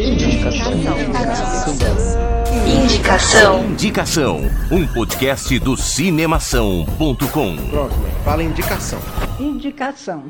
Indicação. Indicação. Indicação, um podcast do cinemação.com. Pronto, mãe. Fala indicação. Indicação.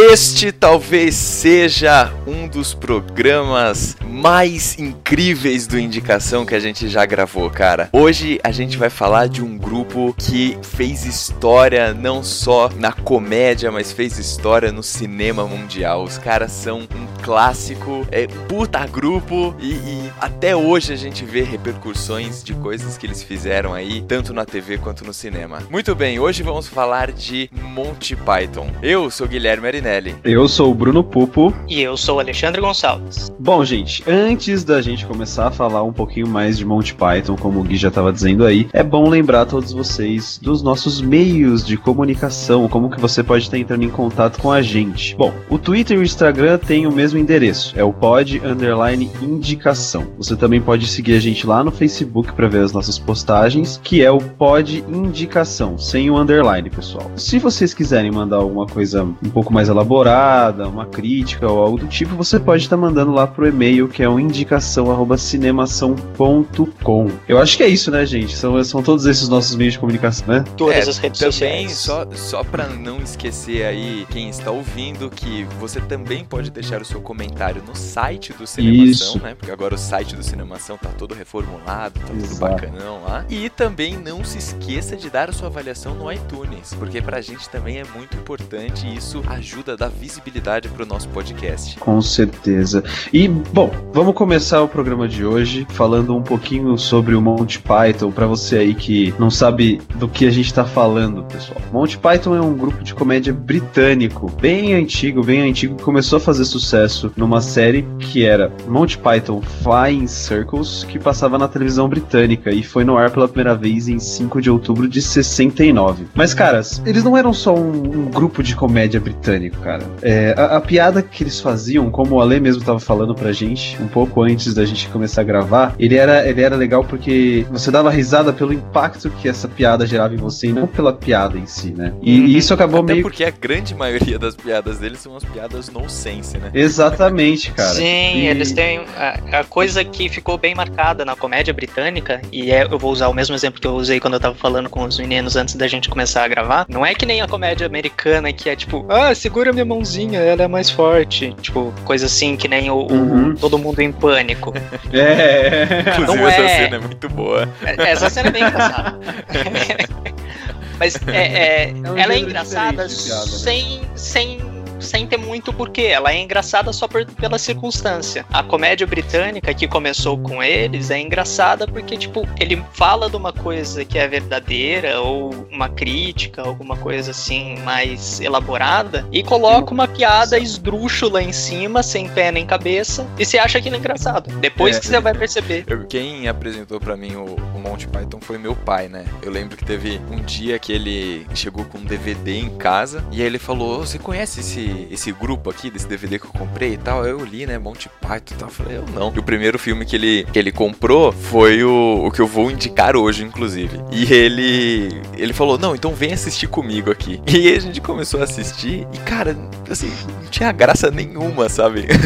Este talvez seja um dos programas mais incríveis do Indicação que a gente já gravou, cara. Hoje a gente vai falar de um grupo que fez história não só na comédia, mas fez história no cinema mundial. Os caras são um clássico, é puta grupo e, e até hoje a gente vê repercussões de coisas que eles fizeram aí, tanto na TV quanto no cinema. Muito bem, hoje vamos falar de Monty Python. Eu sou Guilherme Arinelli. Eu sou o Bruno Pupo. E eu sou o Alexandre Gonçalves. Bom, gente, antes da gente começar a falar um pouquinho mais de Monty Python, como o Gui já estava dizendo aí, é bom lembrar a todos vocês dos nossos meios de comunicação, como que você pode estar entrando em contato com a gente. Bom, o Twitter e o Instagram têm o mesmo endereço, é o pod underline indicação. Você também pode seguir a gente lá no Facebook para ver as nossas postagens, que é o pod indicação, sem o underline, pessoal. Se vocês quiserem mandar alguma coisa um pouco mais elaborada, uma crítica ou algo do tipo, você pode estar mandando lá pro e-mail que é o indicação@cinemação.com. Eu acho que é isso, né, gente? São, são todos esses nossos meios de comunicação, né? Todas É, as redes também, sociais. Só, só pra não esquecer aí quem está ouvindo, que você também pode deixar o seu comentário no site do Cinemação, Isso. né? Porque agora o site do Cinemação tá todo reformulado, tá tudo Exato. bacanão lá. E também não se esqueça de dar a sua avaliação no iTunes, porque pra gente também é muito importante e isso ajuda a dar visibilidade pro nosso podcast. Com certeza. E, bom, vamos começar o programa de hoje falando um pouquinho sobre o Monty Python, pra você aí que não sabe do que a gente tá falando, pessoal. Monty Python é um grupo de comédia britânico, bem antigo, bem antigo, que começou a fazer sucesso numa série que era Monty Python Flying Circles, que passava na televisão britânica e foi no ar pela primeira vez em 5 de outubro de 69. Mas, caras, eles não eram só um, um grupo de comédia cara. É, a, a piada que eles faziam, como o Ale mesmo tava falando pra gente, um pouco antes da gente começar a gravar, ele era, ele era legal porque você dava risada pelo impacto que essa piada gerava em você e não pela piada em si, né? E, e isso acabou Até meio. porque a grande maioria das piadas deles são as piadas nonsense, né? Exatamente, cara. Sim, E- eles têm. A, a coisa que ficou bem marcada na comédia britânica, e é, eu vou usar o mesmo exemplo que eu usei quando eu tava falando com os meninos antes da gente começar a gravar. Não é que nem a comédia americana que é tipo, ah, segura minha mãozinha, ela é mais forte. Tipo, coisa assim que nem o, o Uhum. Todo Mundo em Pânico. É. Inclusive, Não essa é. cena é muito boa. Essa cena é bem engraçada. Mas é, é, um ela é engraçada piada, né? sem, sem, sem ter muito porquê. Ela é engraçada só por- pela circunstância. A comédia britânica que começou com eles é engraçada porque, tipo, ele fala de uma coisa que é verdadeira ou uma crítica, alguma coisa assim mais elaborada e coloca uma piada esdrúxula em cima, sem pé nem cabeça, e você acha aquilo engraçado. Depois É. que você vai perceber. Eu- quem apresentou pra mim o, o Monty Python foi meu pai, né? Eu lembro que teve um dia que ele chegou com um DVD em casa e aí ele falou: "Ô, Você conhece esse, esse grupo aqui, desse DVD que eu comprei e tal? Eu li, né? Monty Python e tal. Falei: Eu não. E o primeiro filme que ele, que ele comprou foi o, o que eu vou indicar hoje, inclusive. E ele, ele falou: Não, então vem assistir comigo aqui. E aí a gente começou a assistir e, cara, assim, não tinha graça nenhuma, sabe?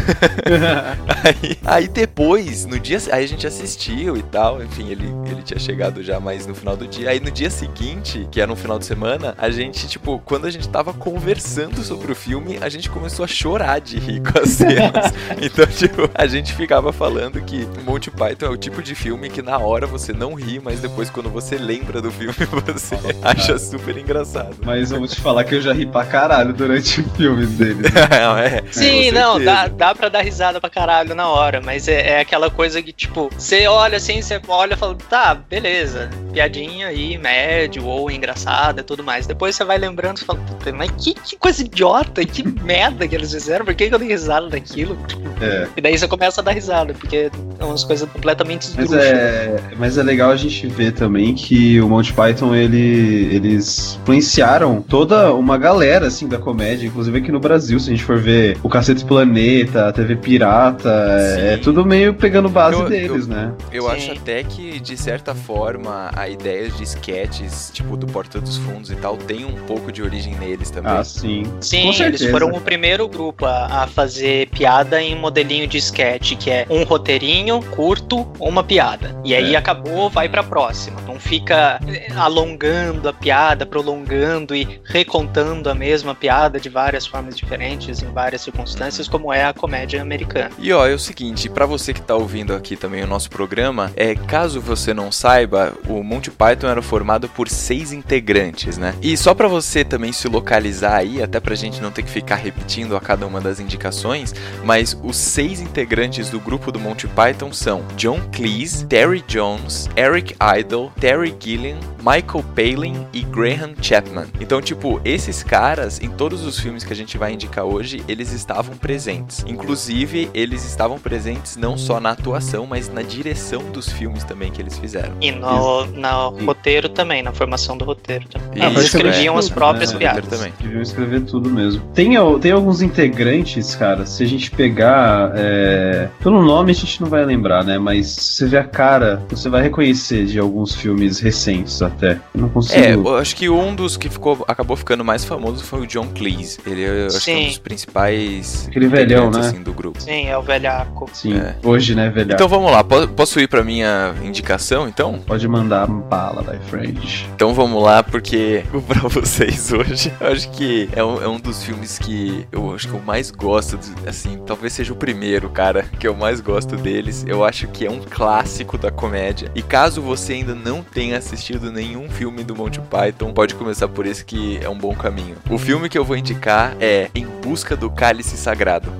Aí, aí depois, no dia. Aí a gente assistiu e tal. Enfim, ele, ele tinha chegado já mais no final do dia. Aí no dia seguinte, que era no final de semana, a gente, tipo, quando a gente tava conversando sobre o filme, a gente começou a chorar de rir com as cenas. então, tipo, a gente ficava falando que Monty Python é o tipo de filme que na hora você não ri, mas depois quando você lembra do filme, você acha super engraçado. Mas eu vou te falar que eu já ri pra caralho durante o filme deles. é, Sim, não, dá, dá pra dar risada pra caralho na hora, mas é, é aquela coisa que, tipo, você olha assim, você olha e fala, tá, beleza, piadinha aí, médio ou engraçada e tudo mais. Depois você vai lembrando e fala, puta, mas que, que coisa idiota, que que merda que eles fizeram, por que, que eu dei risada daquilo? É. E daí você começa a dar risada, porque é umas coisas completamente Mas é, mas é legal a gente ver também que o Monty Python ele, eles influenciaram toda uma galera assim da comédia, inclusive aqui no Brasil, se a gente for ver o Cacete Planeta, a TV Pirata, é, é Sim. tudo meio pegando base Eu- deles, né? Eu Sim. acho até que, de certa forma, a ideia de sketches, tipo, do Porta dos Fundos e tal, tem um pouco de origem neles também. Ah, sim. Sim, Com eles certeza. Foram o primeiro grupo a, a fazer piada em modelinho de sketch, que é um roteirinho curto, uma piada. E aí É. acabou, vai pra próxima. Não fica eh, alongando a piada, prolongando e recontando a mesma piada de várias formas diferentes, em várias circunstâncias, como é a comédia americana. E ó, é o seguinte, pra você que tá ouvindo aqui também o nosso programa, é caso você não saiba, o Monty Python era formado por seis integrantes, né? E só pra você também se localizar aí, até pra gente não ter que ficar repetindo a cada uma das indicações, mas os seis integrantes do grupo do Monty Python são John Cleese, Terry Jones, Eric Idle, Terry Gilliam, Michael Palin e Graham Chapman. Então, tipo, esses caras, em todos os filmes que a gente vai indicar hoje, eles estavam presentes. Inclusive, eles estavam presentes não só na atuação, mas na direção dos filmes também que eles fizeram. E no, no roteiro também, na formação do roteiro também. Ah, Eles escreviam é, as próprias né? piadas. também. Deviam escrever tudo mesmo. Tem, al- tem alguns integrantes, cara, se a gente pegar. é, Pelo nome a gente não vai lembrar, né? Mas se você vê a cara, você vai reconhecer de alguns filmes recentes até. Eu não consigo. É, eu acho que um dos que ficou, acabou ficando mais famoso foi o John Cleese. Ele eu acho que é um dos principais Aquele velhão, né? assim, do grupo. Sim, é o velhaco. Sim, é. hoje, né, velho? Então vamos lá, po- posso ir pra minha indicação então? Pode mandar bala, my friend. Então vamos lá, porque pra vocês hoje, eu acho que é um, é um dos filmes que eu acho que eu mais gosto, assim, talvez seja o primeiro, cara, que eu mais gosto deles. Eu acho que é um clássico da comédia. E caso você ainda não tenha assistido nenhum filme do Monty Python, pode começar por esse que é um bom caminho. O filme que eu vou indicar é Em Busca do Cálice Sagrado.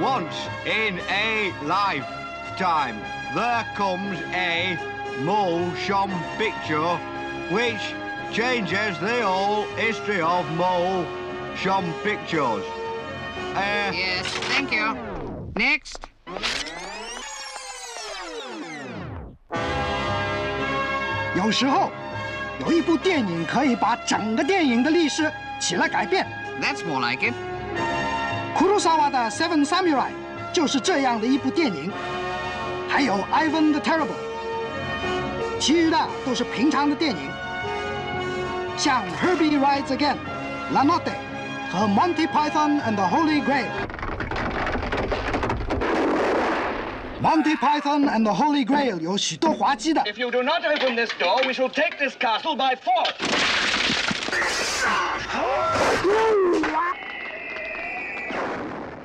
Once in a lifetime, there comes a motion picture which changes the whole history of motion pictures. Uh, Yes, thank you. Next. 有时候，有一部电影可以把整个电影的历史起来改变。 That's more like it. 库鲁萨瓦的《Seven Samurai》就是这样的一部电影，还有《Ivan the Terrible》，其余的都是平常的电影，像《Herbie Rides Again》、《La Notte》 和《Monty Python and the Holy Grail》。Monty Python and the Holy Grail 有许多滑稽的。 if you do not open this door, we shall take this castle by force.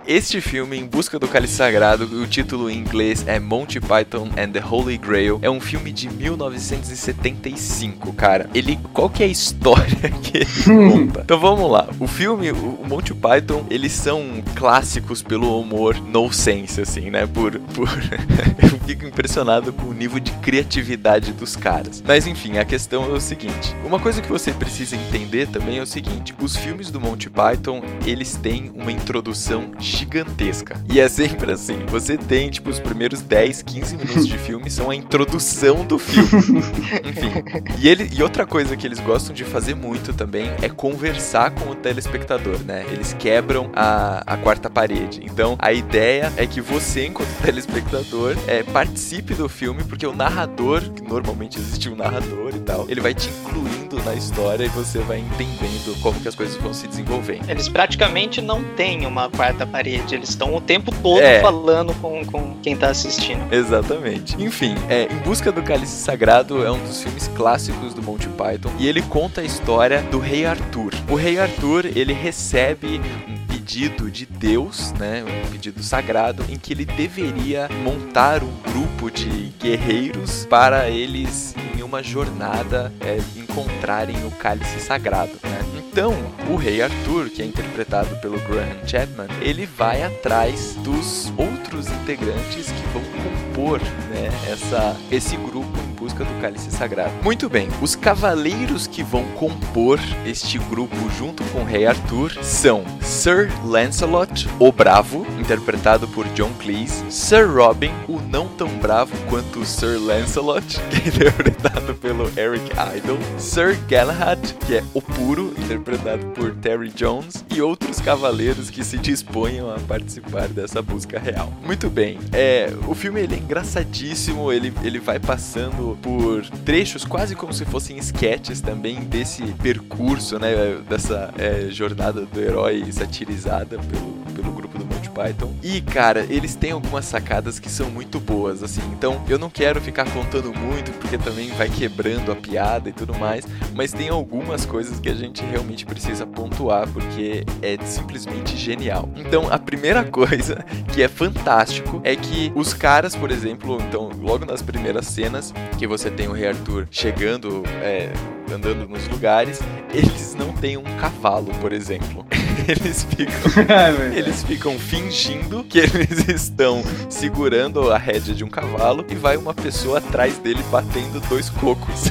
Este filme, Em Busca do Cálice Sagrado, o título em inglês é Monty Python and the Holy Grail, é um filme de 1975, cara. Ele, qual que é a história que ele conta? Então vamos lá. O filme, o Monty Python, eles são clássicos pelo humor no sense, assim, né? Por, por... eu fico impressionado com o nível de criatividade dos caras. Mas enfim, a questão é o seguinte: uma coisa que você precisa entender também é o seguinte: os filmes do Monty Python eles têm uma introdução gigantesca. E é sempre assim: você tem, tipo, os primeiros 10, 15 minutos de filme são a introdução do filme. Enfim. E, ele, e outra coisa que eles gostam de fazer muito também é conversar com o telespectador, né? Eles quebram a, a quarta parede. Então a ideia é que você, enquanto telespectador, é, participe do filme, porque o narrador, que normalmente existe um narrador e tal, ele vai te incluindo na história e você vai entendendo como que as coisas vão se desenvolvendo. Eles praticamente não têm uma quarta parede, eles estão o tempo todo É. falando com, com quem tá assistindo. Exatamente. Enfim, é, Em Busca do Cálice Sagrado é um dos filmes clássicos do Monty Python e ele conta a história do Rei Arthur. O Rei Arthur, ele recebe um pedido de Deus, né, um pedido sagrado, em que ele deveria montar um grupo de guerreiros para eles, em uma jornada, é, encontrarem o cálice sagrado, né? Então, o Rei Arthur, que é interpretado pelo Graham Chapman, ele vai atrás dos outros integrantes que vão compor, né, essa, esse grupo busca do cálice sagrado. Muito bem, os cavaleiros que vão compor este grupo junto com o Rei Arthur são Sir Lancelot, o Bravo, interpretado por John Cleese, Sir Robin, o não tão bravo quanto Sir Lancelot, que é interpretado pelo Eric Idle, Sir Galahad, que é o puro, interpretado por Terry Jones, e outros cavaleiros que se disponham a participar dessa busca real. Muito bem, é, o filme ele é engraçadíssimo, ele, ele vai passando por trechos quase como se fossem sketches também desse percurso, né, dessa é, jornada do herói satirizada pelo, pelo grupo do Python. E, cara, eles têm algumas sacadas que são muito boas, assim. Então, eu não quero ficar contando muito, porque também vai quebrando a piada e tudo mais. Mas tem algumas coisas que a gente realmente precisa pontuar, porque é simplesmente genial. Então, a primeira coisa que é fantástico é que os caras, por exemplo, então, logo nas primeiras cenas, que você tem o Rei Arthur chegando, é, andando nos lugares, eles não têm um cavalo, por exemplo. Eles ficam, eles ficam fingindo que eles estão segurando a rédea de um cavalo e vai uma pessoa atrás dele batendo dois cocos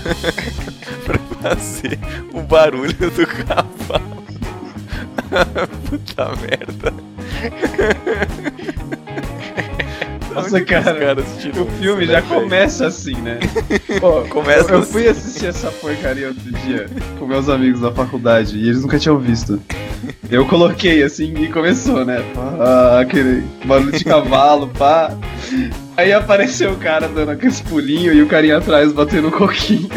pra fazer o barulho do cavalo. Puta merda. Nossa, cara, caras O filme já né, começa assim, né? Pô, Começa eu, eu assim. fui assistir essa porcaria outro dia com meus amigos da faculdade e eles nunca tinham visto. Eu coloquei assim e começou, né? Ah, aquele barulho de cavalo, pá. Aí apareceu o cara dando aqueles pulinhos e o carinha atrás batendo um coquinho.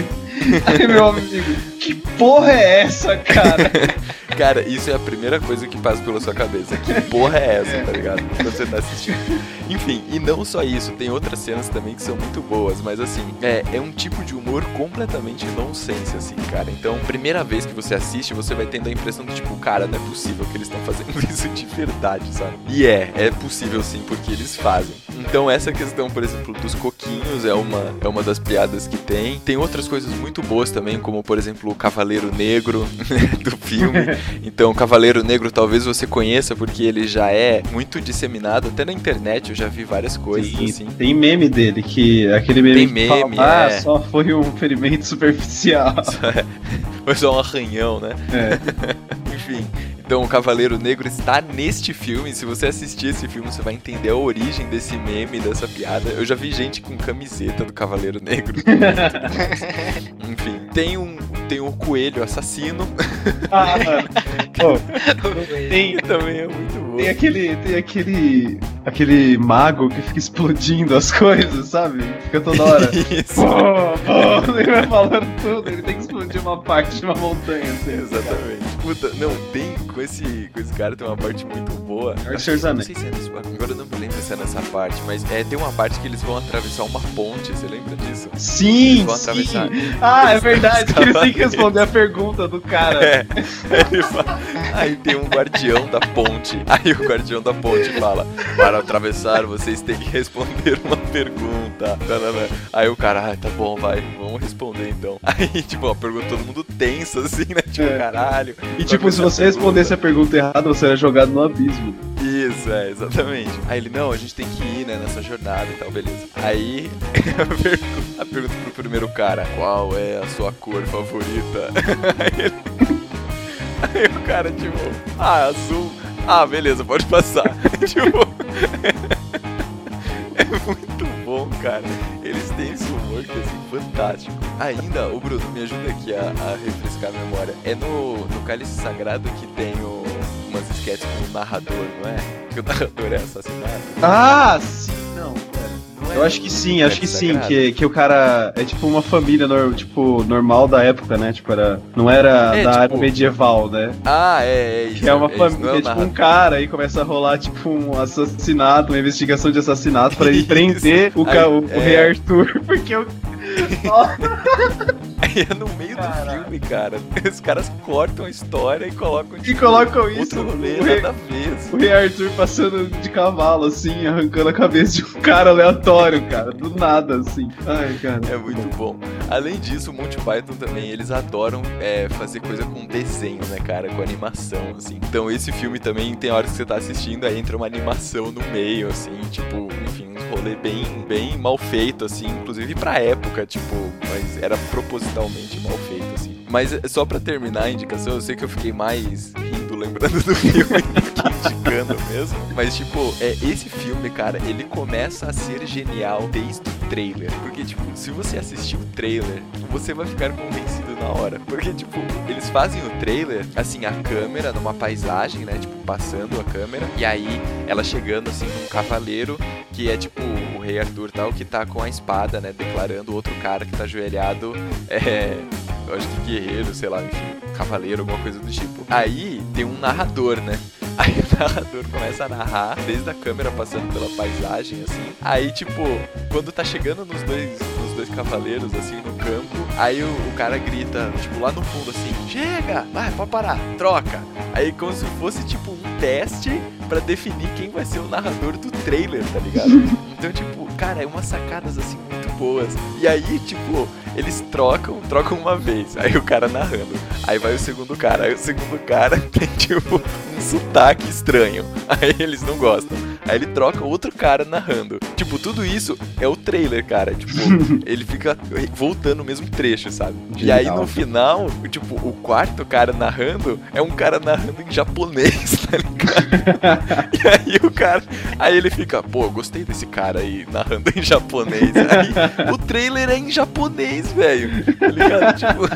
Aí meu amigo, que porra é essa, cara? Cara, isso é a primeira coisa que passa pela sua cabeça. Que porra é essa, tá ligado? Quando você tá assistindo. Enfim, e não só isso, tem outras cenas também que são muito boas, mas assim, é, é um tipo de humor completamente nonsense, assim, cara. Então, primeira vez que você assiste, você vai tendo a impressão de tipo, cara, não é possível que eles estão fazendo isso de verdade, sabe? E é, é possível sim, porque eles fazem. Então, essa questão, por exemplo, dos coquinhos é uma, é uma das piadas que tem. Tem outras coisas muito boas também, como por exemplo o Cavaleiro Negro do filme. Então, o Cavaleiro Negro talvez você conheça porque ele já é muito disseminado, até na internet eu já vi várias coisas Sim, assim. Tem meme dele, que aquele meme Tem que fala, meme, ah, é. só foi um ferimento superficial. Foi só um arranhão, né? É. Enfim. Então, o Cavaleiro Negro está neste filme. Se você assistir esse filme, você vai entender a origem desse meme, dessa piada. Eu já vi gente com camiseta do Cavaleiro Negro. Enfim, tem um, tem um coelho assassino. Ah, mano. Pô, tem, também é muito bom. tem aquele. Tem aquele. Aquele mago que fica explodindo as coisas, sabe? Fica toda hora. Isso. Pô, pô, ele vai falando tudo, ele tem que explodir uma parte de uma montanha, assim. Exatamente. Puta, não, tem com esse, com esse cara tem uma parte muito boa. É Senhor dos Não sei se é nesse, agora eu não me lembro se é nessa parte, mas é, tem uma parte que eles vão atravessar uma ponte, você lembra disso? Sim, Vão sim. atravessar. Ah, é Eles- verdade, que eles têm que eles- responder a pergunta do cara. É. Ele fala- Aí tem um guardião da ponte. Aí o guardião da ponte fala: Para atravessar, vocês têm que responder uma pergunta. Aí o cara, ah, tá bom, vai, vamos responder então. Aí, tipo, a pergunta todo mundo tenso, assim, né? Tipo, É. caralho. E tipo, se você respondesse a pergunta errada, você era jogado no abismo. Isso, é, exatamente. Aí ele, não, a gente tem que ir, né, nessa jornada e tal, beleza. Aí a pergunta, a pergunta pro primeiro cara, qual é a sua cor favorita? Aí, ele, aí o cara, tipo, ah, azul. Ah, beleza, pode passar. tipo, é muito bom, cara. Eles têm esse humor que é assim, fantástico. Ainda, o Bruno, me ajuda aqui a, a refrescar a memória. É no, no Cálice Sagrado que tem o, umas sketches com o narrador, não é? Que o narrador é assassinado. Ah, sim, não, Eu acho que sim, acho que Cálice sim, que, que o cara é tipo uma família nor- tipo, normal da época, né? Tipo, era, não era É, da tipo- área medieval, né? Ah, é, é isso. Que é uma isso, família, que é tipo um cara e começa a rolar tipo um assassinato, uma investigação de assassinato pra ele prender o, Aí, o, o é. rei Arthur, porque o Aí é no meio do filme, cara. Os caras cortam a história e colocam E tipo, colocam isso, rolê, o rei- nada a ver. assim. o rei Arthur passando de cavalo, assim, arrancando a cabeça de um cara aleatório, cara, do nada, assim. Ai, cara. É muito bom. Além disso, o Monty Python também, eles adoram é, fazer coisa com desenho, né, cara? Com animação, assim. Então esse filme também tem horas que você tá assistindo, aí entra uma animação no meio, assim, tipo, enfim, um rolê bem, bem mal feito, assim, inclusive pra época, tipo, mas era propositalmente mal feito, assim. Mas é, só pra terminar a indicação, eu sei que eu fiquei mais rindo lembrando do filme que indicando mesmo. Mas, tipo, é, esse filme, cara, ele começa a ser genial desde o trailer. Porque, tipo, se você assistir o trailer, você vai ficar convencido na hora. Porque, tipo, eles fazem o trailer, assim, a câmera numa paisagem, né? Tipo, passando a câmera. E aí, ela chegando, assim, num cavaleiro que é, tipo, rei Arthur tal, que tá com a espada, né? Declarando outro cara que tá ajoelhado, é... Eu acho que guerreiro, sei lá, enfim, cavaleiro, alguma coisa do tipo. Aí tem um narrador, né? Aí o narrador começa a narrar, desde a câmera passando pela paisagem, assim. Aí, tipo, quando tá chegando nos dois, dois cavaleiros, assim, no campo, aí o, o cara grita, tipo, lá no fundo, assim, chega, vai, pode parar, troca. Aí como se fosse, tipo, um teste pra definir quem vai ser o narrador do trailer, tá ligado? Então, tipo, cara, é umas sacadas, assim, muito boas. E aí, tipo, eles trocam, trocam uma vez, aí o cara narrando. Aí vai o segundo cara, aí o segundo cara tem, tipo, sotaque estranho. Aí eles não gostam. Aí ele troca outro cara narrando. Tipo, tudo isso é o trailer, cara. Tipo, ele fica voltando o mesmo trecho, sabe? E aí no final, tipo, o quarto cara narrando é um cara narrando em japonês, tá ligado? e aí o cara. Aí ele fica, pô, gostei desse cara aí narrando em japonês. Aí o trailer é em japonês, velho. Tá ligado? Tipo.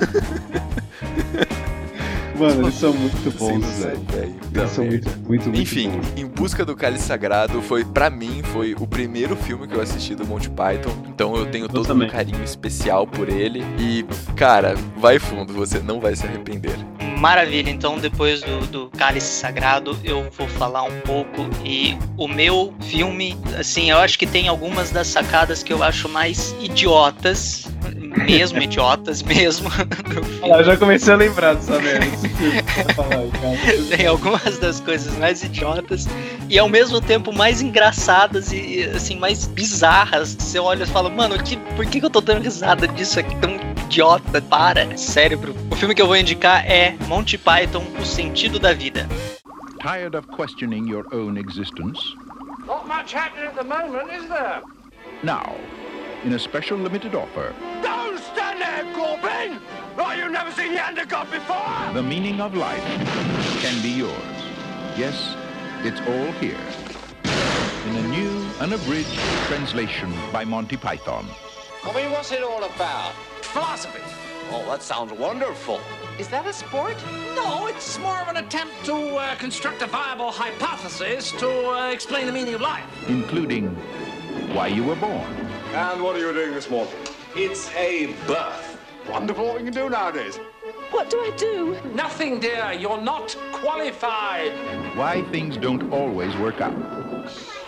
Mano, eles são muito bons, velho. velho. Eles são muito, muito, muito Enfim, bons. Em Busca do Cálice Sagrado foi, pra mim, foi o primeiro filme que eu assisti do Monty Python. Então eu tenho todo também. um carinho especial por ele. E, cara, vai fundo, você não vai se arrepender. Maravilha, então depois do, do Cálice Sagrado eu vou falar um pouco e o meu filme, assim, eu acho que tem algumas das sacadas que eu acho mais idiotas, mesmo idiotas mesmo. Ah, eu já comecei a lembrar dessa merda. tem algumas das coisas mais idiotas e ao mesmo tempo mais engraçadas e assim mais bizarras. Você olha e fala, mano, que, por que, que eu tô dando risada disso aqui tão idiota? Para, cérebro. O filme que eu vou indicar é Monty Python, O Sentido da Vida. Tired of questioning your own existence? Not much happening at the moment, is there? Now, in a special limited offer, Don't stand there, Corbin! Oh, you've never seen Yandegob before! the meaning of life can be yours. Yes, it's all here. In a new, unabridged translation by Monty Python. I mean, what's it all about? Philosophy. Oh, that sounds wonderful. Is that a sport? No, it's more of an attempt to uh, construct a viable hypothesis to uh, explain the meaning of life. including why you were born, And what are you doing this morning? It's a birth. Wonderful what you can do nowadays. What do I do? Nothing, dear. You're not qualified. why things don't always work out,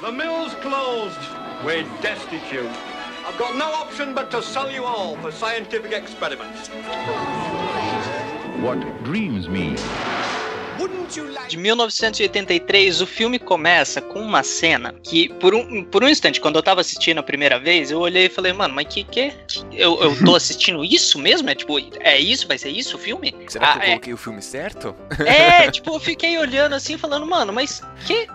The mill's closed. We're destitute. I've got no option but to sell you all for scientific experiments. what dreams mean, Wouldn't you like... De 1983, o filme começa com uma cena que, por um, por um instante, quando eu tava assistindo a primeira vez, eu olhei e falei, mano, mas que que? Eu, eu tô assistindo isso mesmo? É tipo, é isso? Vai ser isso o filme? Será Ah, que eu é. coloquei o filme certo? É, tipo, eu fiquei olhando assim, falando, mano, mas que?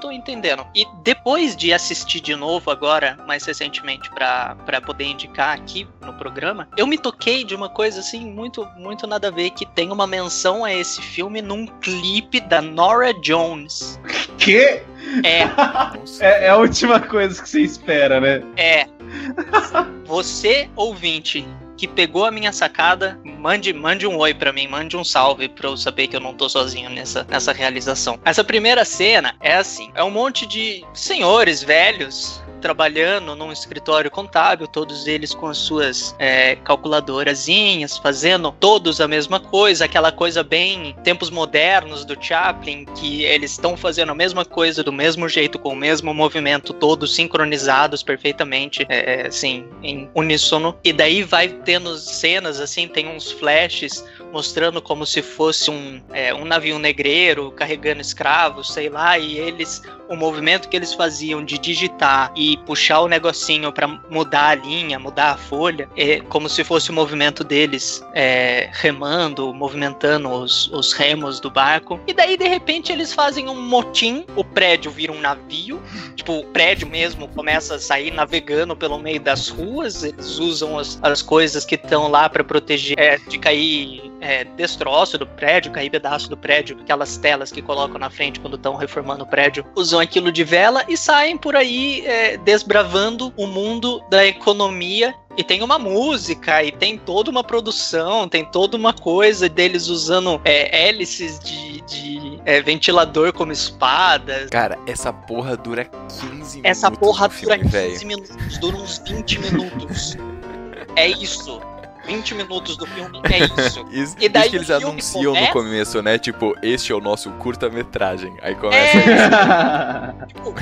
Tô entendendo. E depois de assistir de novo agora, mais recentemente, pra, pra poder indicar aqui no programa, eu me toquei de uma coisa assim, muito, muito nada a ver, que tem uma menção a esse filme num clipe da Nora Jones. Que? É. É, é a última coisa que você espera, né? é. Você, ouvinte, que pegou a minha sacada, mande, mande um oi pra mim, mande um salve pra eu saber que eu não tô sozinho nessa, nessa realização. Essa primeira cena é assim: é um monte de senhores velhos trabalhando num escritório contábil, todos eles com as suas é, calculadorazinhas, fazendo todos a mesma coisa, aquela coisa bem tempos modernos do Chaplin, que eles estão fazendo a mesma coisa do mesmo jeito, com o mesmo movimento, todos sincronizados perfeitamente, é, assim, em uníssono. E daí vai tendo cenas, assim, tem uns flashes mostrando como se fosse um, é, um navio negreiro carregando escravos, sei lá, e eles o movimento que eles faziam de digitar e puxar o negocinho para mudar a linha, mudar a folha, é como se fosse o movimento deles é, remando, movimentando os, os remos do barco. E daí, de repente, eles fazem um motim, o prédio vira um navio, tipo, o prédio mesmo começa a sair navegando pelo meio das ruas, eles usam as, as coisas que estão lá para proteger é, de cair é, destroço do prédio, cair pedaço do prédio, aquelas telas que colocam na frente quando estão reformando o prédio, usam aquilo de vela e saem por aí é, desbravando o mundo da economia e tem uma música, e tem toda uma produção, tem toda uma coisa deles usando é, hélices de, de é, ventilador como espadas. Cara, essa porra dura 15 minutos. Essa porra dura filme, 15 velho. minutos, dura uns 20 minutos. é isso. 20 minutos do filme é isso. Isso, E daí isso que eles anunciam começa- no começo, né? Tipo, este é o nosso curta-metragem. Aí começa. É, tipo,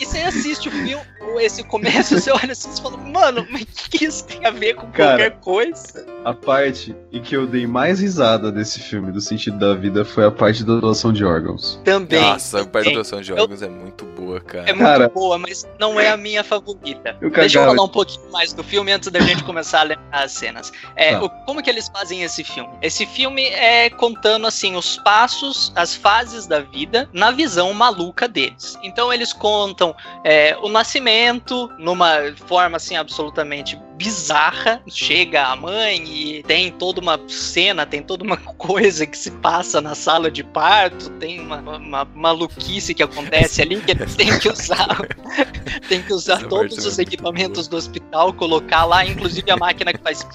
e você assiste o filme, esse começo, você olha assim e fala, mano, mas o que que isso tem a ver com Cara, qualquer coisa? A parte em que eu dei mais risada desse filme, do sentido da vida, foi a parte da doação de órgãos. Também. Nossa, a também. participação de órgãos é muito boa, cara. É muito Cara. boa, mas não é a minha favorita. Eu Deixa eu falar um pouquinho mais do filme antes da gente começar a lembrar as cenas. É, Tá. o- como que eles fazem esse filme? Esse filme é contando assim os passos, as fases da vida na visão maluca deles. Então eles contam é, o nascimento numa forma assim absolutamente bizarra. Chega a mãe e tem toda uma cena, tem toda uma coisa que se passa na sala de parto, tem uma, uma maluquice que acontece ali que eles têm que usar tem que usar todos é os equipamentos do hospital, colocar lá, inclusive a máquina que faz.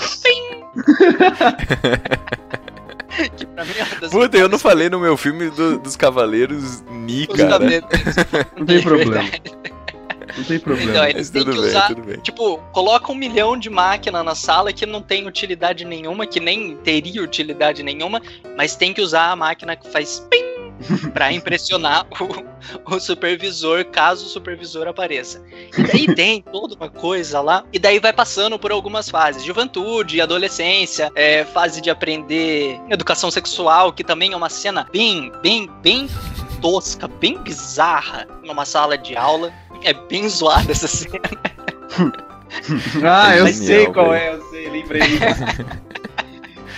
que pra mim é uma das Puta, eu não falei no meu filme do- dos Cavaleiros Ni, os cara. Não tem problema. Não tem problema. Então, eles têm tudo que bem, usar. Tipo, coloca um milhão de máquina na sala que não tem utilidade nenhuma, que nem teria utilidade nenhuma, mas tem que usar a máquina que faz pim pra impressionar o, o supervisor, caso o supervisor apareça. E daí tem toda uma coisa lá, e daí vai passando por algumas fases: juventude, adolescência, é, fase de aprender educação sexual, que também é uma cena bem, bem, bem tosca, bem bizarra numa sala de aula. É bem zoada essa cena. Ah, eu Genial, sei qual é, eu sei, lembrei.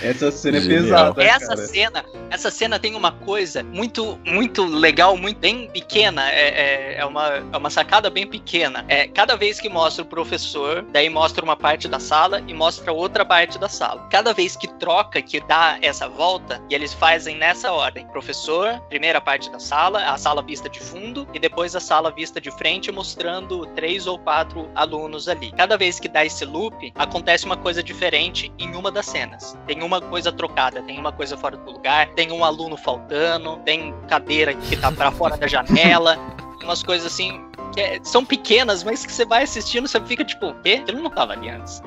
Essa cena é Genial. pesada, Essa cara. cena, essa cena tem uma coisa muito, muito legal, muito bem pequena. É, é, é uma, é uma sacada bem pequena. É cada vez que mostra o professor, daí mostra uma parte da sala e mostra outra parte da sala. Cada vez que troca, que dá essa volta, e eles fazem nessa ordem: professor, primeira parte da sala, a sala vista de fundo e depois a sala vista de frente, mostrando três ou quatro alunos ali. Cada vez que dá esse loop, acontece uma coisa diferente em uma das cenas. Tem uma coisa trocada, tem uma coisa fora do lugar, tem um aluno faltando, tem cadeira que tá pra fora da janela, umas coisas assim que é- são pequenas, mas que você vai assistindo, você fica tipo, o quê? Ele não tava ali antes.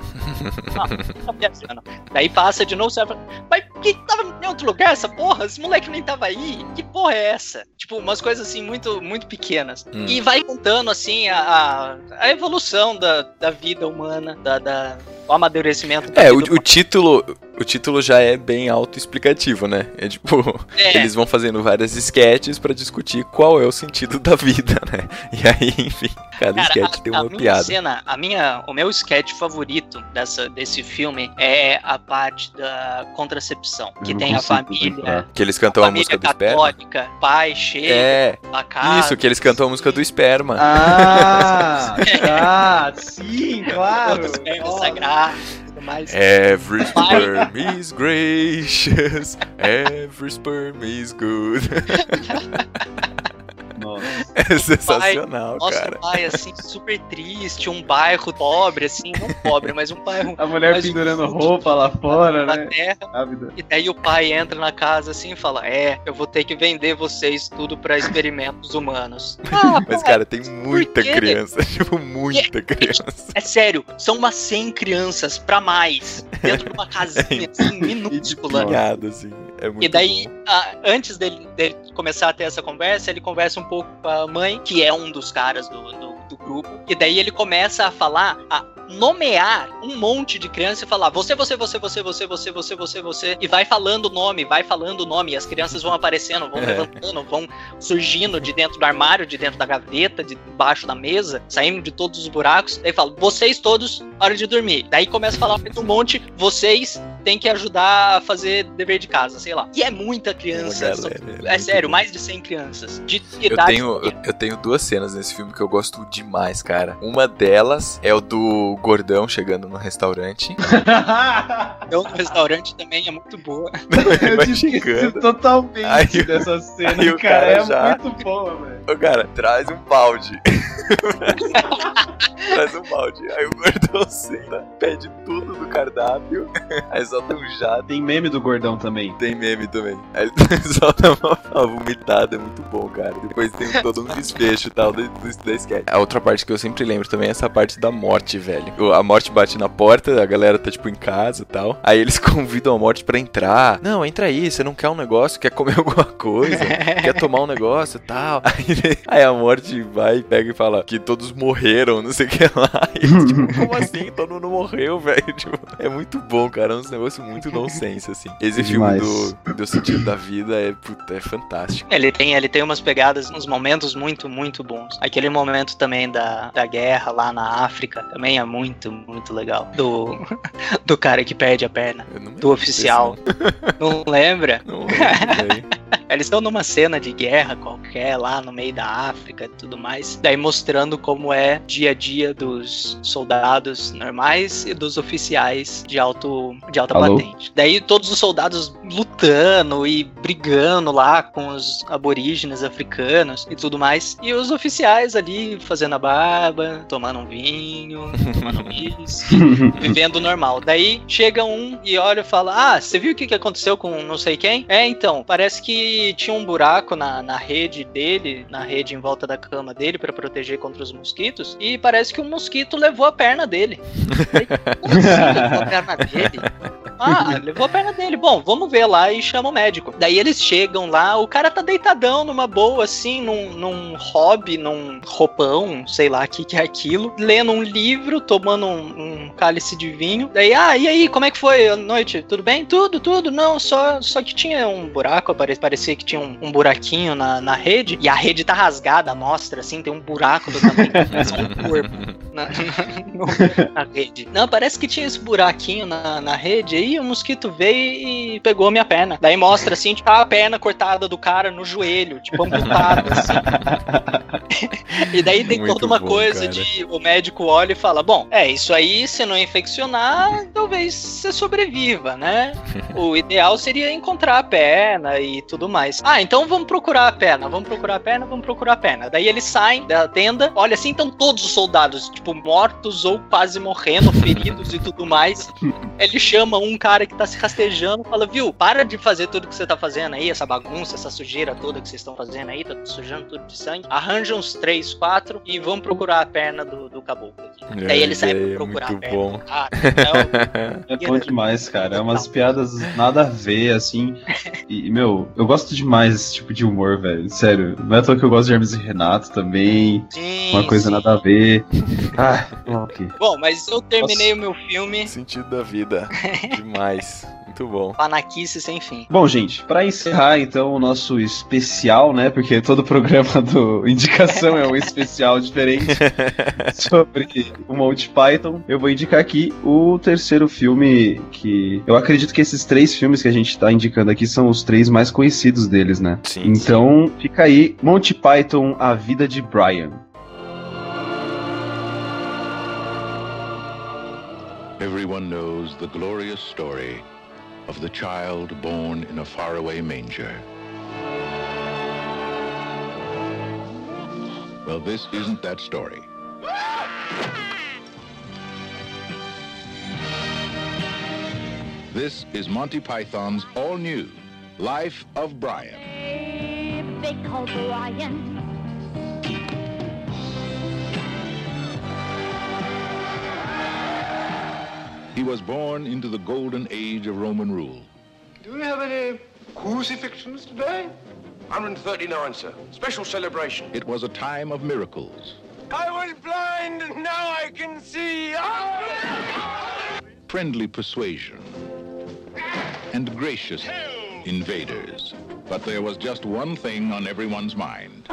Não, tá viajando. Daí passa de novo, você vai mas que tava em outro lugar essa porra? Esse moleque nem tava aí. Que porra é essa? Tipo, umas coisas assim muito, muito pequenas. Hum. E vai contando assim a, a, evolução da, da vida humana, da, da- o amadurecimento É, o, o título. O título já é bem autoexplicativo, né? É tipo, É. eles vão fazendo várias sketches pra discutir qual é o sentido da vida, né? E aí, enfim, cada Cara, sketch a, tem a uma minha piada. cena, a minha, o meu sketch favorito dessa, desse filme é a parte da contracepção, que tem a família, lembrar. Que eles cantam a, família música do esperma. católica, pai chega, É, casa. isso, que eles cantam a música do esperma. Ah, ah, sim, claro. Os espermas Nossa. sagrados e tudo mais. Every sperm is gracious, every sperm is good. Nossa. É sensacional, Mostra cara. o pai, assim, super triste, um bairro pobre, assim, não pobre, mas um bairro A mulher pendurando roupa lá fora, na né? terra. E daí o pai entra na casa assim e fala: É, eu vou ter que vender vocês tudo pra experimentos humanos. Ah, Mas, pai, cara, tem muita criança. Tipo, muita criança. É sério, são umas 100 crianças pra mais, dentro de uma casinha assim, minúscula. Assim. É muito E daí, ah, antes dele, dele começar a ter essa conversa, ele conversa um pouco com a mãe, que é um dos caras do, do, do grupo. E daí ele começa a falar, a nomear um monte de criança e falar você, você, você, você, você, você, você, você, você. E vai falando o nome, vai falando o nome. E as crianças vão aparecendo, vão É. levantando, vão surgindo de dentro do armário, de dentro da gaveta, de debaixo da mesa, saindo de todos os buracos. Daí fala, vocês todos hora de dormir. Daí começa a falar um monte, vocês têm que ajudar a fazer dever de casa, sei lá. E é muita criança. Galera, é é sério, bom. mais de 100 crianças. De Eu idade. tenho, eu, eu tenho duas cenas nesse filme que eu gosto demais, cara. Uma delas é o do gordão chegando no restaurante. Eu no restaurante também é muito boa. Eu chegando. totalmente Aí o- dessa cena, aí o cara. cara é já- muito boa, velho. Ô, cara, traz um balde. traz um balde. Aí o gordão senta, pede tudo do cardápio. Aí solta um jato. Tem meme do gordão também. Tem meme também. Aí ele solta uma, uma vomitada, é muito bom, cara. Depois tem todo um desfecho e tal do, do, da sketch. A outra parte que eu sempre lembro também é essa parte da morte, velho. A morte bate na porta, a galera tá tipo em casa e tal. Aí eles convidam a morte pra entrar. Não, entra aí, você não quer um negócio, quer comer alguma coisa, quer tomar um negócio e tal. Aí, aí a morte vai pega e fala que todos morreram, não sei o que lá. E eles, tipo, como assim? Todo mundo morreu, velho. Tipo, é muito bom, cara. É um negócio muito nonsense, assim. Esse filme Demais. do, do sentido da vida é, puta, é fantástico. Ele tem, ele tem umas pegadas, uns momentos muito, muito bons. Aquele momento também da, da guerra lá na África também é muito, muito legal. Do, do cara que perde a perna. Não Do desse, oficial. Não lembra? Não, não lembro. Eles estão numa cena de guerra qualquer lá no meio da África e tudo mais. Daí mostrando como é dia a dia dos soldados normais e dos oficiais de, alto, de alta Alô? patente. Daí todos os soldados lutando e brigando lá com os aborígenes africanos e tudo mais. E os oficiais ali fazendo a barba, tomando um vinho, tomando um whisky vivendo normal. Daí chega um e olha e fala: Ah, você viu o que que aconteceu com não sei quem? É, então, parece que tinha um buraco na, na rede dele, na rede em volta da cama dele pra proteger contra os mosquitos. E parece que um mosquito levou a perna dele. Falei, Como assim levou a perna dele? Ah, levou a perna dele. Bom, vamos ver lá e chama o médico. Daí eles chegam lá, o cara tá deitadão numa boa, assim, num, num hobby, num roupão, sei lá o que, que é aquilo, lendo um livro, tomando um, um cálice de vinho. Daí, ah, e aí, como é que foi a noite? Tudo bem? Tudo, tudo. Não, só, só que tinha um buraco, pare- parecia que tinha um, um buraquinho na, na rede, e a rede tá rasgada, mostra, assim, tem um buraco do tamanho um corpo na, no- na rede. Não, parece que tinha esse buraquinho na, na rede aí, o mosquito veio e pegou minha perna. Daí mostra assim, tipo, a perna cortada do cara no joelho, tipo, amputada, assim. e daí tem Muito toda uma bom, coisa cara. de o médico olha e fala: Bom, é, isso aí, se não infeccionar, talvez você sobreviva, né? O ideal seria encontrar a perna e tudo mais. Ah, então vamos procurar a perna, vamos procurar a perna, vamos procurar a perna. Daí eles saem da tenda, olha assim, estão todos os soldados, tipo, mortos ou quase morrendo, feridos e tudo mais. Ele chama um cara que tá se rastejando, fala, viu, para de fazer tudo que você tá fazendo aí, essa bagunça, essa sujeira toda que vocês estão fazendo aí, tá sujando tudo de sangue. Arranja uns três, quatro e vamos procurar a perna do, do caboclo aqui. Daí ele sai pra É, procurar a muito perna bom. do cara. É o- É bom demais, cara. É umas piadas nada a ver, assim. E, meu, eu gosto demais desse tipo de humor, velho. Sério. Não é à toa que eu gosto de Hermes e Renato também. Sim, Uma coisa sim. nada a ver. Ah, ok. Bom, mas eu terminei o meu filme. Sentido da vida. Demais. Muito bom. Panaquice sem fim. Bom, gente, pra encerrar então o nosso especial, né? Porque todo programa do Indicação é um especial diferente sobre o Monty Python. Eu vou indicar aqui o terceiro filme que eu acredito que esses três filmes que a gente tá indicando aqui são os três mais conhecidos deles, né? Sim. Então, fica aí Monty Python, A Vida de Brian. Everyone knows the glorious story of the child born in a faraway manger. Well, this isn't that story. This is Monty Python's all new Life of Brian. They call Brian. Was born into the golden age of Roman rule. Do we have any crucifixions today? 139, sir. Special celebration. It was a time of miracles. I was blind, and now I can see. friendly persuasion, and gracious invaders. But there was just one thing on everyone's mind.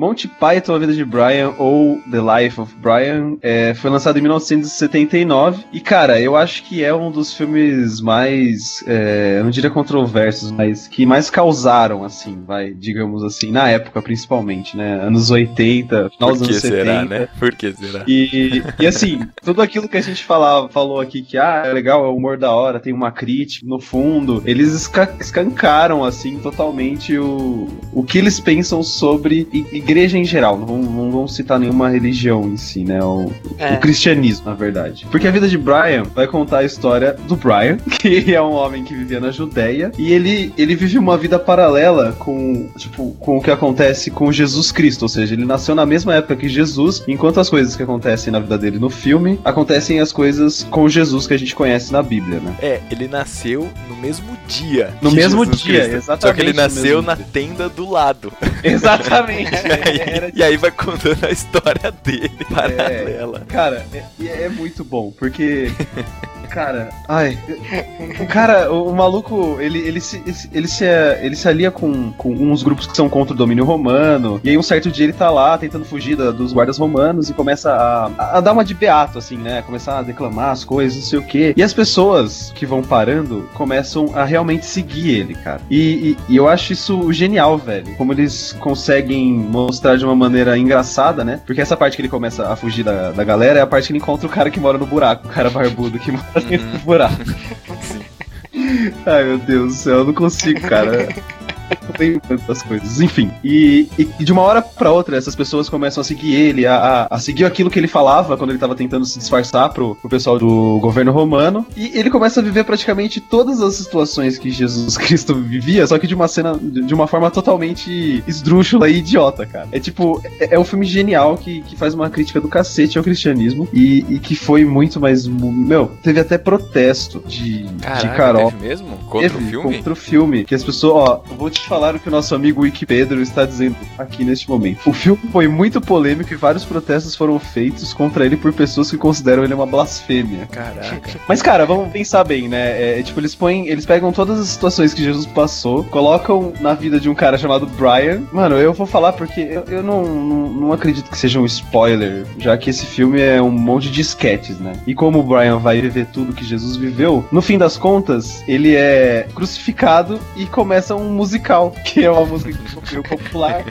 Monty Python, A Vida de Brian ou The Life of Brian é, foi lançado em 1979 e, cara, eu acho que é um dos filmes mais, é, eu não diria controversos, mas que mais causaram, assim, vai, digamos assim, na época principalmente, né? Anos 80, final dos Por que anos será, 70. né? Por que será? E, e assim, tudo aquilo que a gente falava, falou aqui que ah, é legal, é o humor da hora, tem uma crítica no fundo, eles esca- escancaram assim totalmente o, o que eles pensam sobre i- igreja em geral. Não, vão- não vão citar nenhuma religião em si, né? O, É. o cristianismo, na verdade. Porque a vida de Brian vai contar a história do Brian, que é um homem que vivia na Judéia, e ele, ele vive uma vida paralela com, tipo, com o que acontece com Jesus Cristo, ou seja, ele nasceu na mesma época que Jesus, enquanto as coisas que acontecem na vida dele no filme, acontecem as coisas com Jesus que a gente conhece na Bíblia, né? É, ele nasceu no mesmo dia. No que mesmo Jesus dia, Cristo. Só exatamente que ele nasceu na dia. tenda do lado. Exatamente. E aí, e aí vai contando a história dele paralela. Cara, é, é muito bom, porque. Cara, ai. O cara, o, o maluco, ele, ele, se, ele, se, ele se alia com, com uns grupos que são contra o domínio romano. E aí, um certo dia, ele tá lá tentando fugir da- dos guardas romanos e começa a, a dar uma de beato, assim, né? Começar a declamar as coisas, não sei o quê. E as pessoas que vão parando começam a realmente seguir ele, cara. E, e- e eu acho isso genial, velho. Como eles conseguem mostrar de uma maneira engraçada, né? Porque essa parte que ele começa a fugir da, da galera é a parte que ele encontra o cara que mora no buraco, o cara barbudo que mora do buraco. Ai, meu Deus do céu, eu não consigo, cara. Tantas coisas. Enfim, e, e- de uma hora pra outra, essas pessoas começam a seguir ele, a, a- a seguir aquilo que ele falava quando ele tava tentando se disfarçar pro, pro pessoal do governo romano. E ele começa a viver praticamente todas as situações que Jesus Cristo vivia, só que de uma cena, de de uma forma totalmente esdrúxula e idiota, cara. É tipo, é, é um filme genial que, que faz uma crítica do cacete ao cristianismo e, e que foi muito mais. Meu, teve até protesto de, de Caraca, Carol. teve mesmo? Contra o Teve, filme? Contra o filme. Que as pessoas, ó, eu vou te falar o que o nosso amigo Wiki Pedro está dizendo aqui neste momento. O filme foi muito polêmico e vários protestos foram feitos contra ele por pessoas que consideram ele uma blasfêmia. Caraca. Mas, cara, vamos pensar bem, né? É, é, tipo, eles põem. Eles pegam todas as situações que Jesus passou, colocam na vida de um cara chamado Brian. Mano, eu vou falar porque eu, eu não, não, não acredito que seja um spoiler, já que esse filme é um monte de sketches, né? E como o Brian vai viver tudo que Jesus viveu, no fim das contas, ele é crucificado e começa um musical, que é uma música que ficou popular.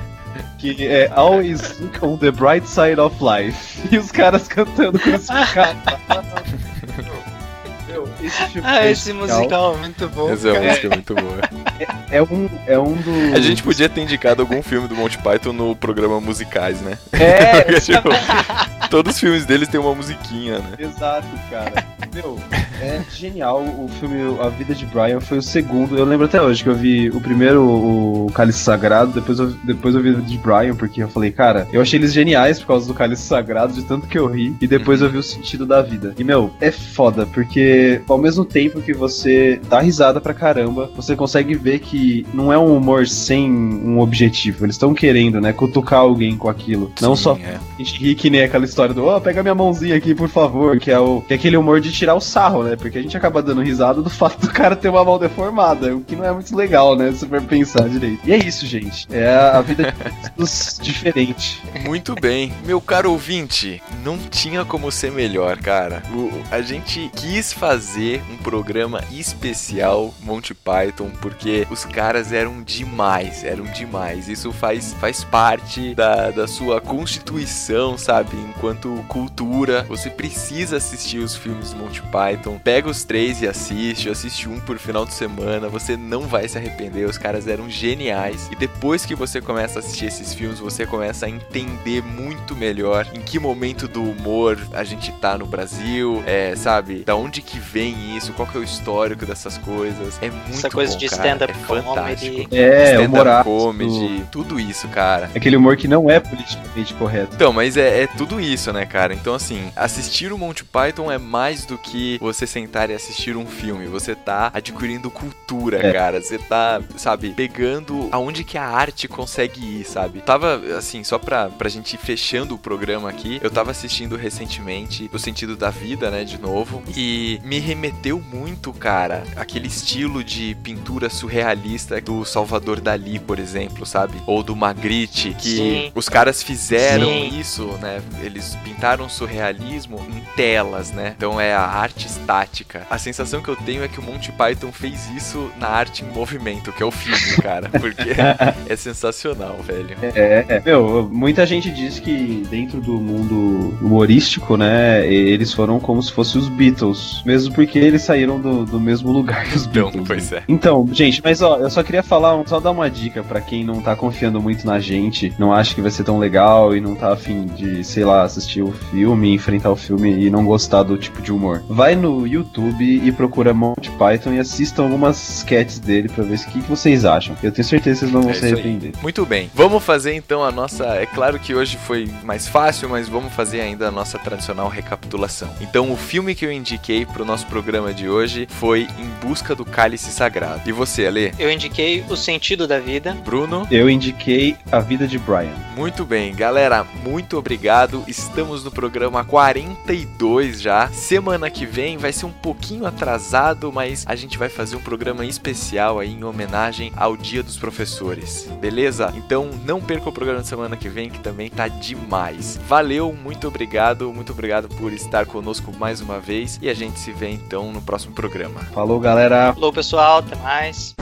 Que é Always Look on the Bright Side of Life. E os caras cantando crucificado. Meu, esse filme Ah, é esse musical é muito bom. Essa é uma cara. música muito boa. É um, é um do. A gente podia ter indicado algum filme do Monty Python no programa musicais, né? É, Porque, tipo, todos os filmes deles têm uma musiquinha, né? Exato, cara. Meu, é genial. O filme A Vida de Brian foi o segundo. Eu lembro até hoje que eu vi o primeiro, o Cálice Sagrado, depois eu, depois eu vi a Vida de Brian, porque eu falei, cara, eu achei eles geniais por causa do Cálice Sagrado, de tanto que eu ri, e depois eu vi o sentido da vida. E, meu, é foda, porque ao mesmo tempo que você dá risada pra caramba, você consegue ver que não é um humor sem um objetivo. Eles estão querendo, né, cutucar alguém com aquilo. Não Sim, só é. a gente ri que nem aquela história do, ó, pega minha mãozinha aqui, por favor, que é, o, que é aquele humor de tirar o sarro, né? Porque a gente acaba dando risada do fato do cara ter uma mão deformada, o que não é muito legal, né? Se for pensar direito. E é isso, gente. É a vida dos diferente. Muito bem. Meu caro ouvinte, não tinha como ser melhor, cara. O- a gente quis fazer um programa especial Monty Python porque os caras eram demais, eram demais. Isso faz, faz parte da, da sua constituição, sabe? Enquanto cultura, você precisa assistir os filmes do Monty Python. Pega os três e assiste, assiste um por final de semana, você não vai se arrepender. Os caras eram geniais. E depois que você começa a assistir esses filmes, você começa a entender muito melhor em que momento do humor a gente tá no Brasil, é, sabe? Da onde que vem isso, qual que é o histórico dessas coisas. É muito Essa coisa bom, de stand-up é fantástico. comedy. É, stand-up humor ácido. comedy, tudo isso, cara. Aquele humor que não é politicamente correto. Então, mas é, é tudo isso, né, cara? Então, assim, assistir o Monty Python é mais do que você sentar e assistir um filme, você tá adquirindo cultura, É. cara. Você tá, sabe, pegando aonde que a arte consegue ir, sabe? Tava, assim, só pra, pra gente ir fechando o programa aqui, eu tava assistindo recentemente O Sentido da Vida, né, de novo, e me remeteu muito, cara, aquele estilo de pintura surrealista do Salvador Dali, por exemplo, sabe? Ou do Magritte, que Sim. os caras fizeram Sim. isso, né? Eles pintaram surrealismo em telas, né? Então é a arte estática. A sensação que eu tenho é que o Monty Python fez isso na arte em movimento, que é o filme, cara. Porque é sensacional, velho. É, é. Meu, muita gente diz que dentro do mundo humorístico, né, eles foram como se fossem os Beatles. Mesmo porque eles saíram do, do mesmo lugar que os Então, Beatles. pois né? é. Então, gente, mas ó, eu só queria falar, só dar uma dica pra quem não tá confiando muito na gente, não acha que vai ser tão legal e não tá afim de, sei lá, assistir o filme, enfrentar o filme e não gostar do tipo de humor. Vai no YouTube e procura Monty Python e assistam algumas sketches dele pra ver o que, que vocês acham. Eu tenho certeza que vocês não vão É se arrepender. Muito bem. Vamos fazer então a nossa. É claro que hoje foi mais fácil, mas vamos fazer ainda a nossa tradicional recapitulação. Então, o filme que eu indiquei pro nosso programa de hoje foi Em Busca do Cálice Sagrado. E você, Ale? Eu indiquei o sentido da vida. Bruno? Eu indiquei A Vida de Brian. Muito bem, galera, muito obrigado. Estamos no programa 42 já. Semana que vem vai ser um pouquinho atrasado, mas a gente vai fazer um programa especial aí em homenagem ao Dia dos Professores. Beleza? Então não perca o programa de semana que vem que também tá demais. Valeu, muito obrigado, muito obrigado por estar conosco mais uma vez e a gente se vê então no próximo programa. Falou, galera. Falou, pessoal. Até mais.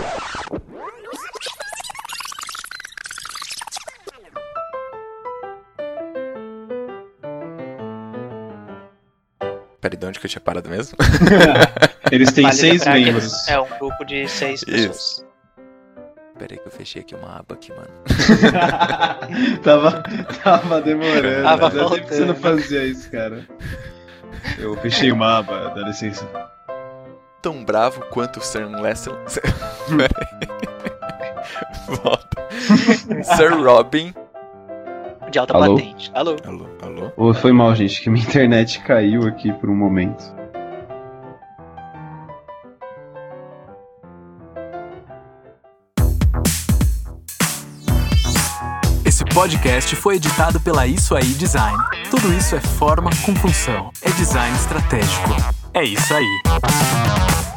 Peraí, de onde que eu tinha parado mesmo? Eles têm Vale seis membros. É um grupo de seis pessoas. Peraí que eu fechei aqui uma aba aqui, mano. tava, tava demorando. Tava Fazia tempo que você não faltando. fazia isso, cara. Eu fechei uma aba, dá licença. tão bravo quanto o Sir Leslie. Volta. Sir Robin. De alta Alô? patente. Alô? Alô, alô. Ô, foi mal, gente, que minha internet caiu aqui por um momento. Esse podcast foi editado pela Isso Aí Design. Tudo isso é forma com função. É design estratégico. É isso aí.